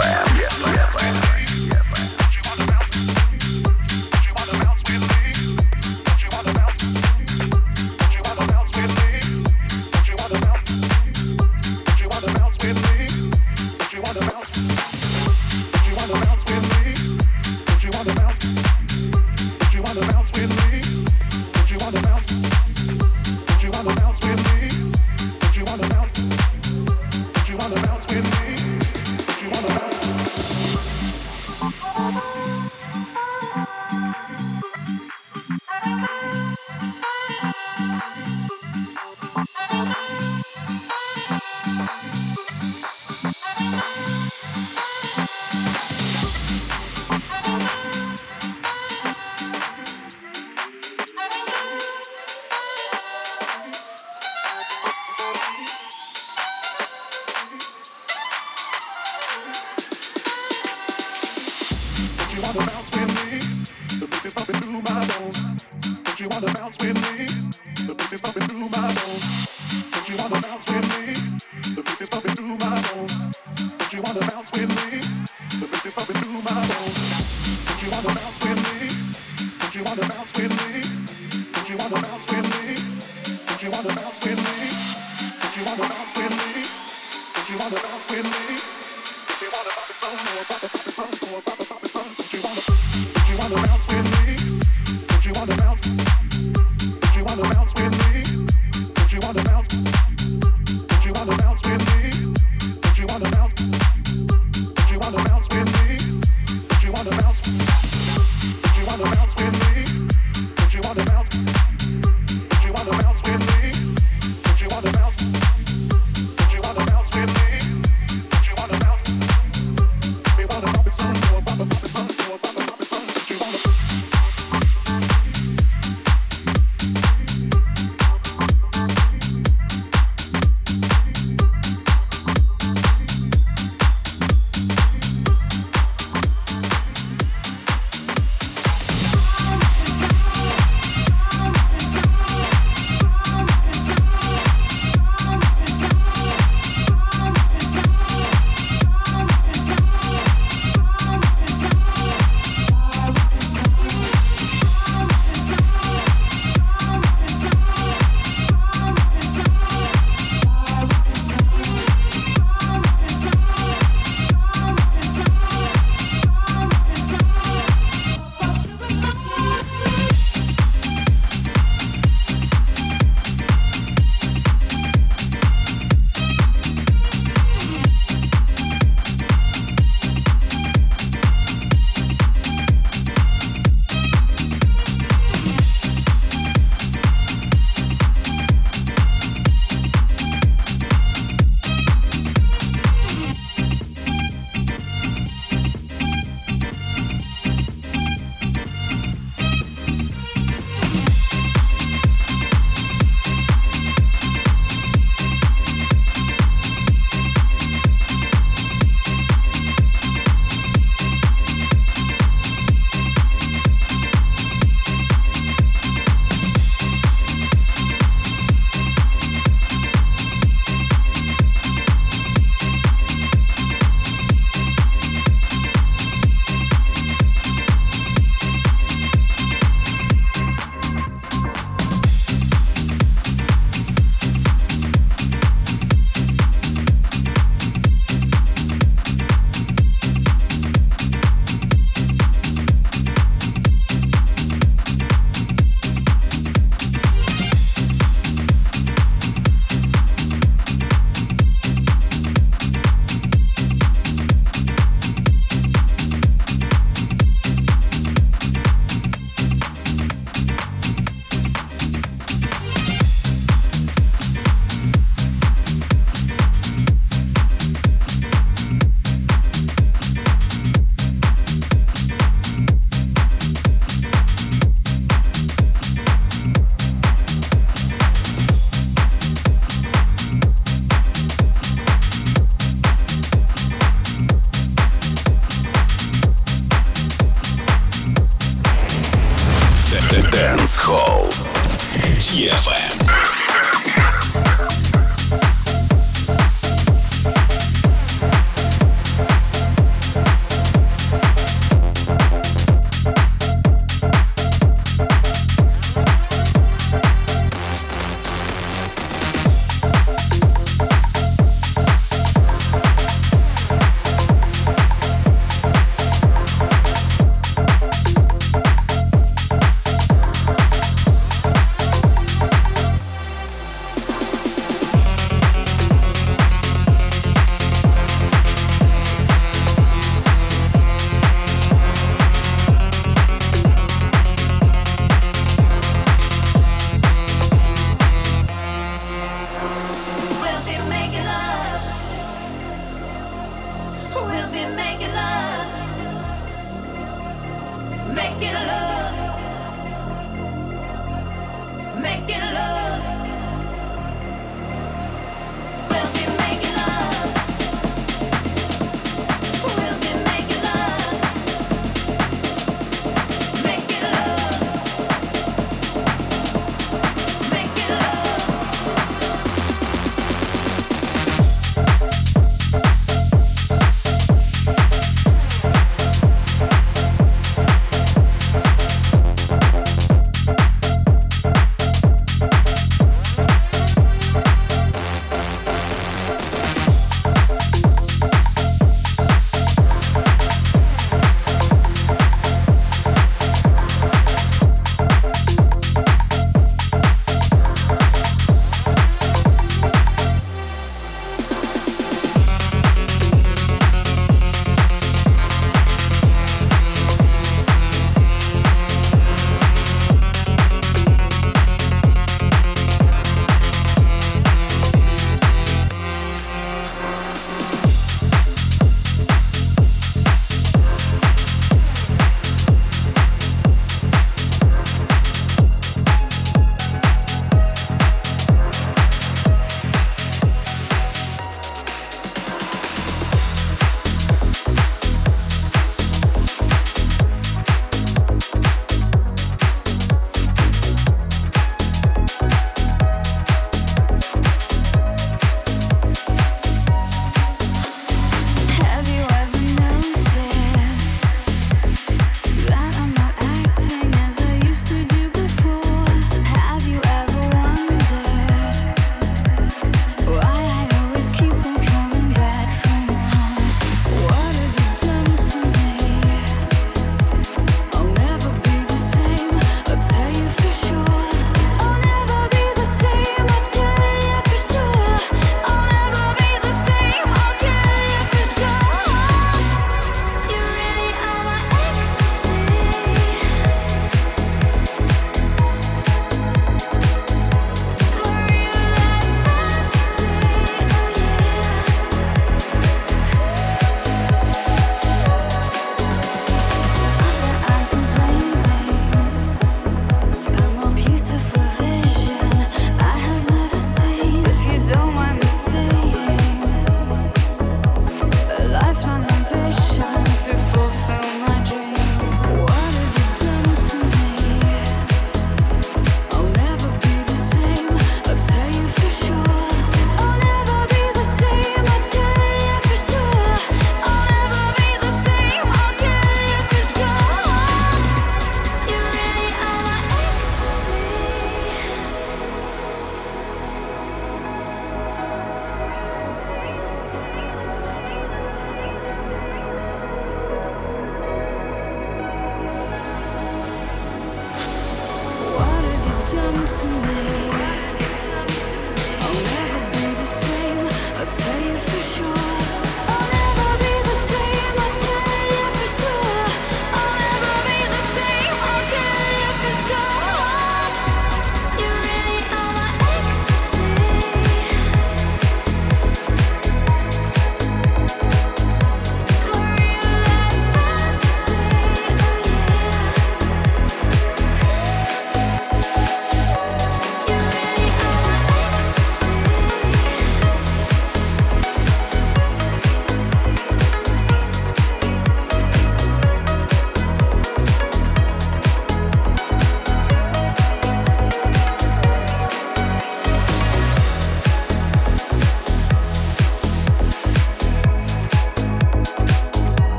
Program.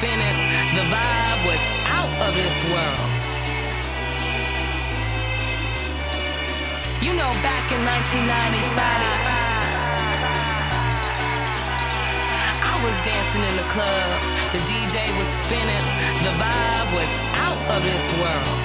spinning. The vibe was out of this world. You know, back in 1995. I was dancing in the club, the DJ was spinning, the vibe was out of this world.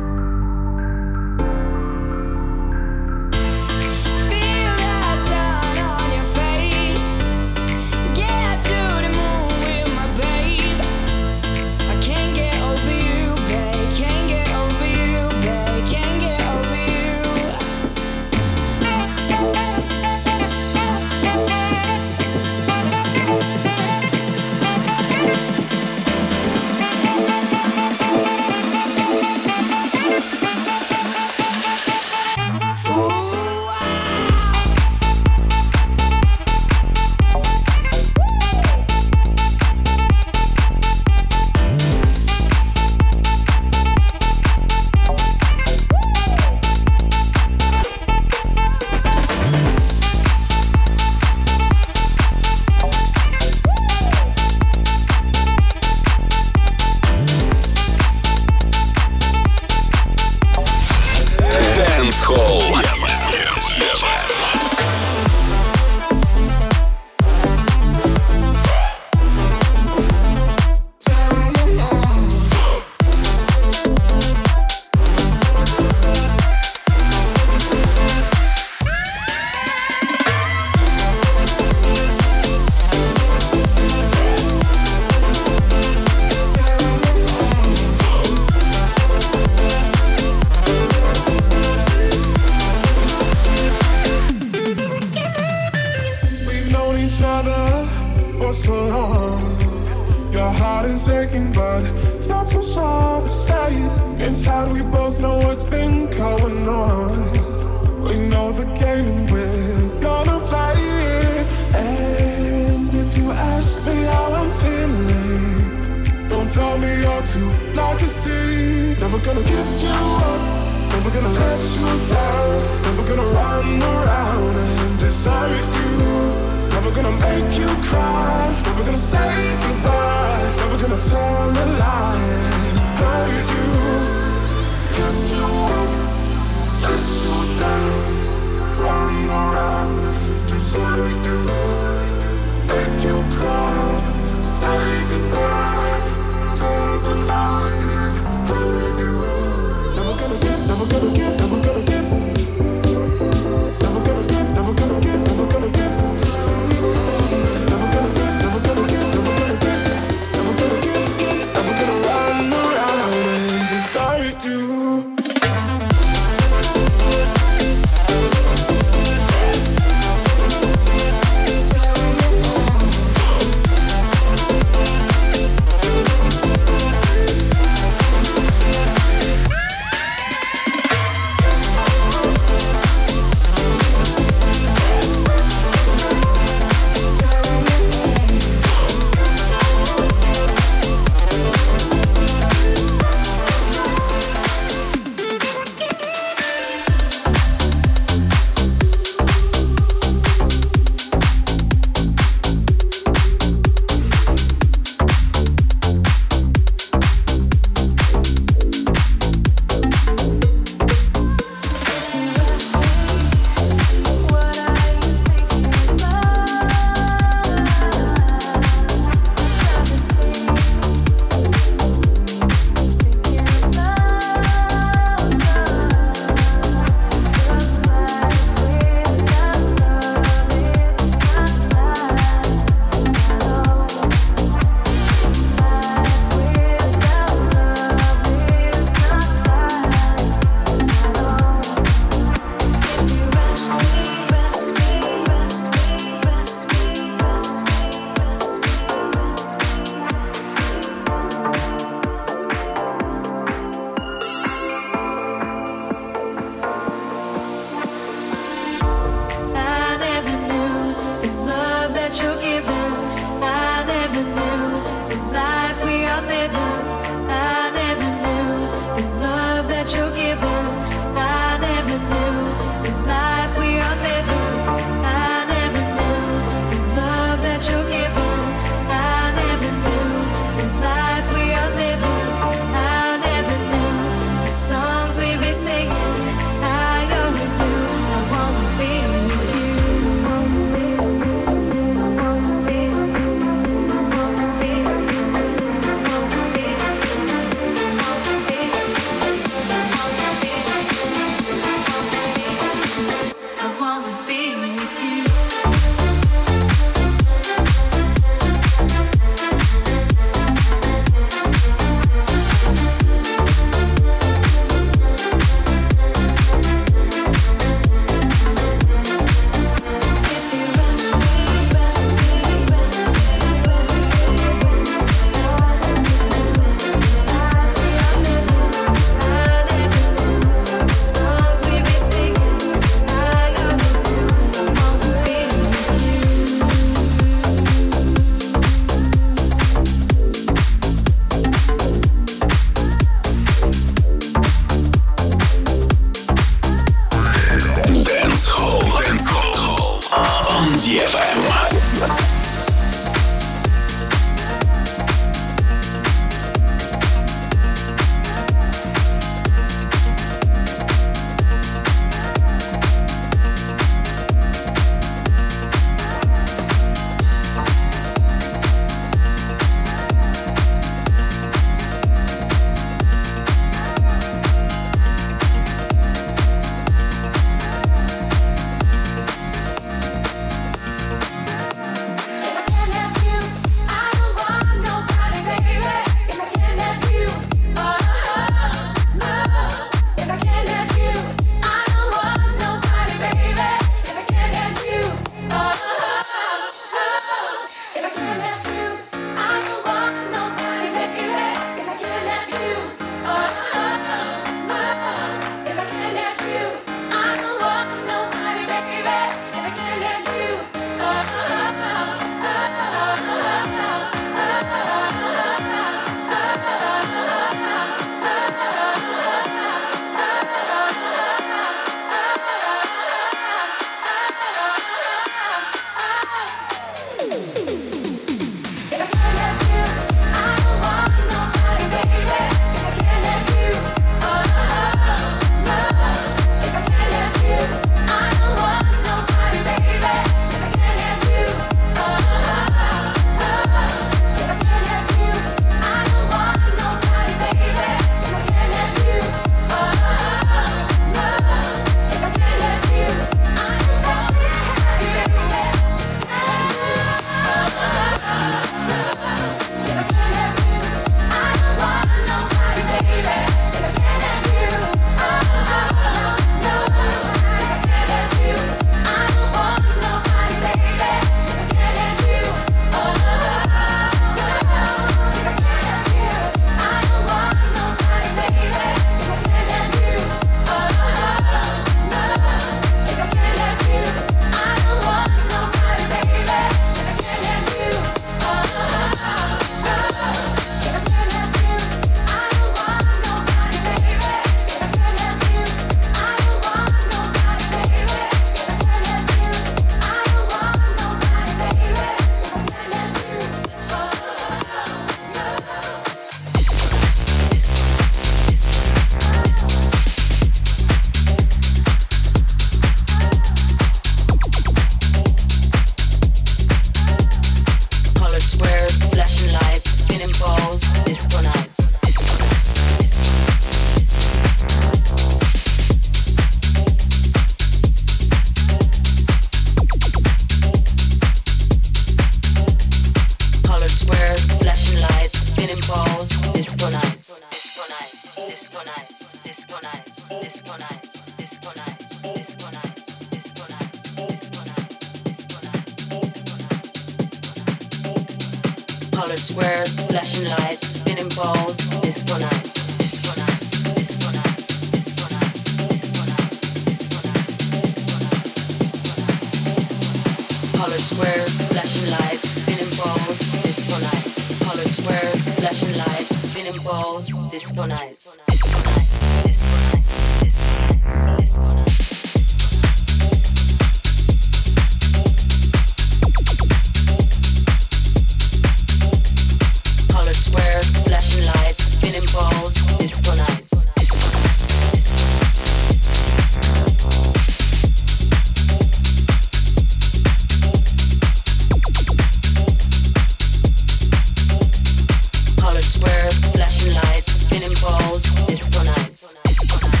Nights, disco nights, disco nights, disco nights, disco nights.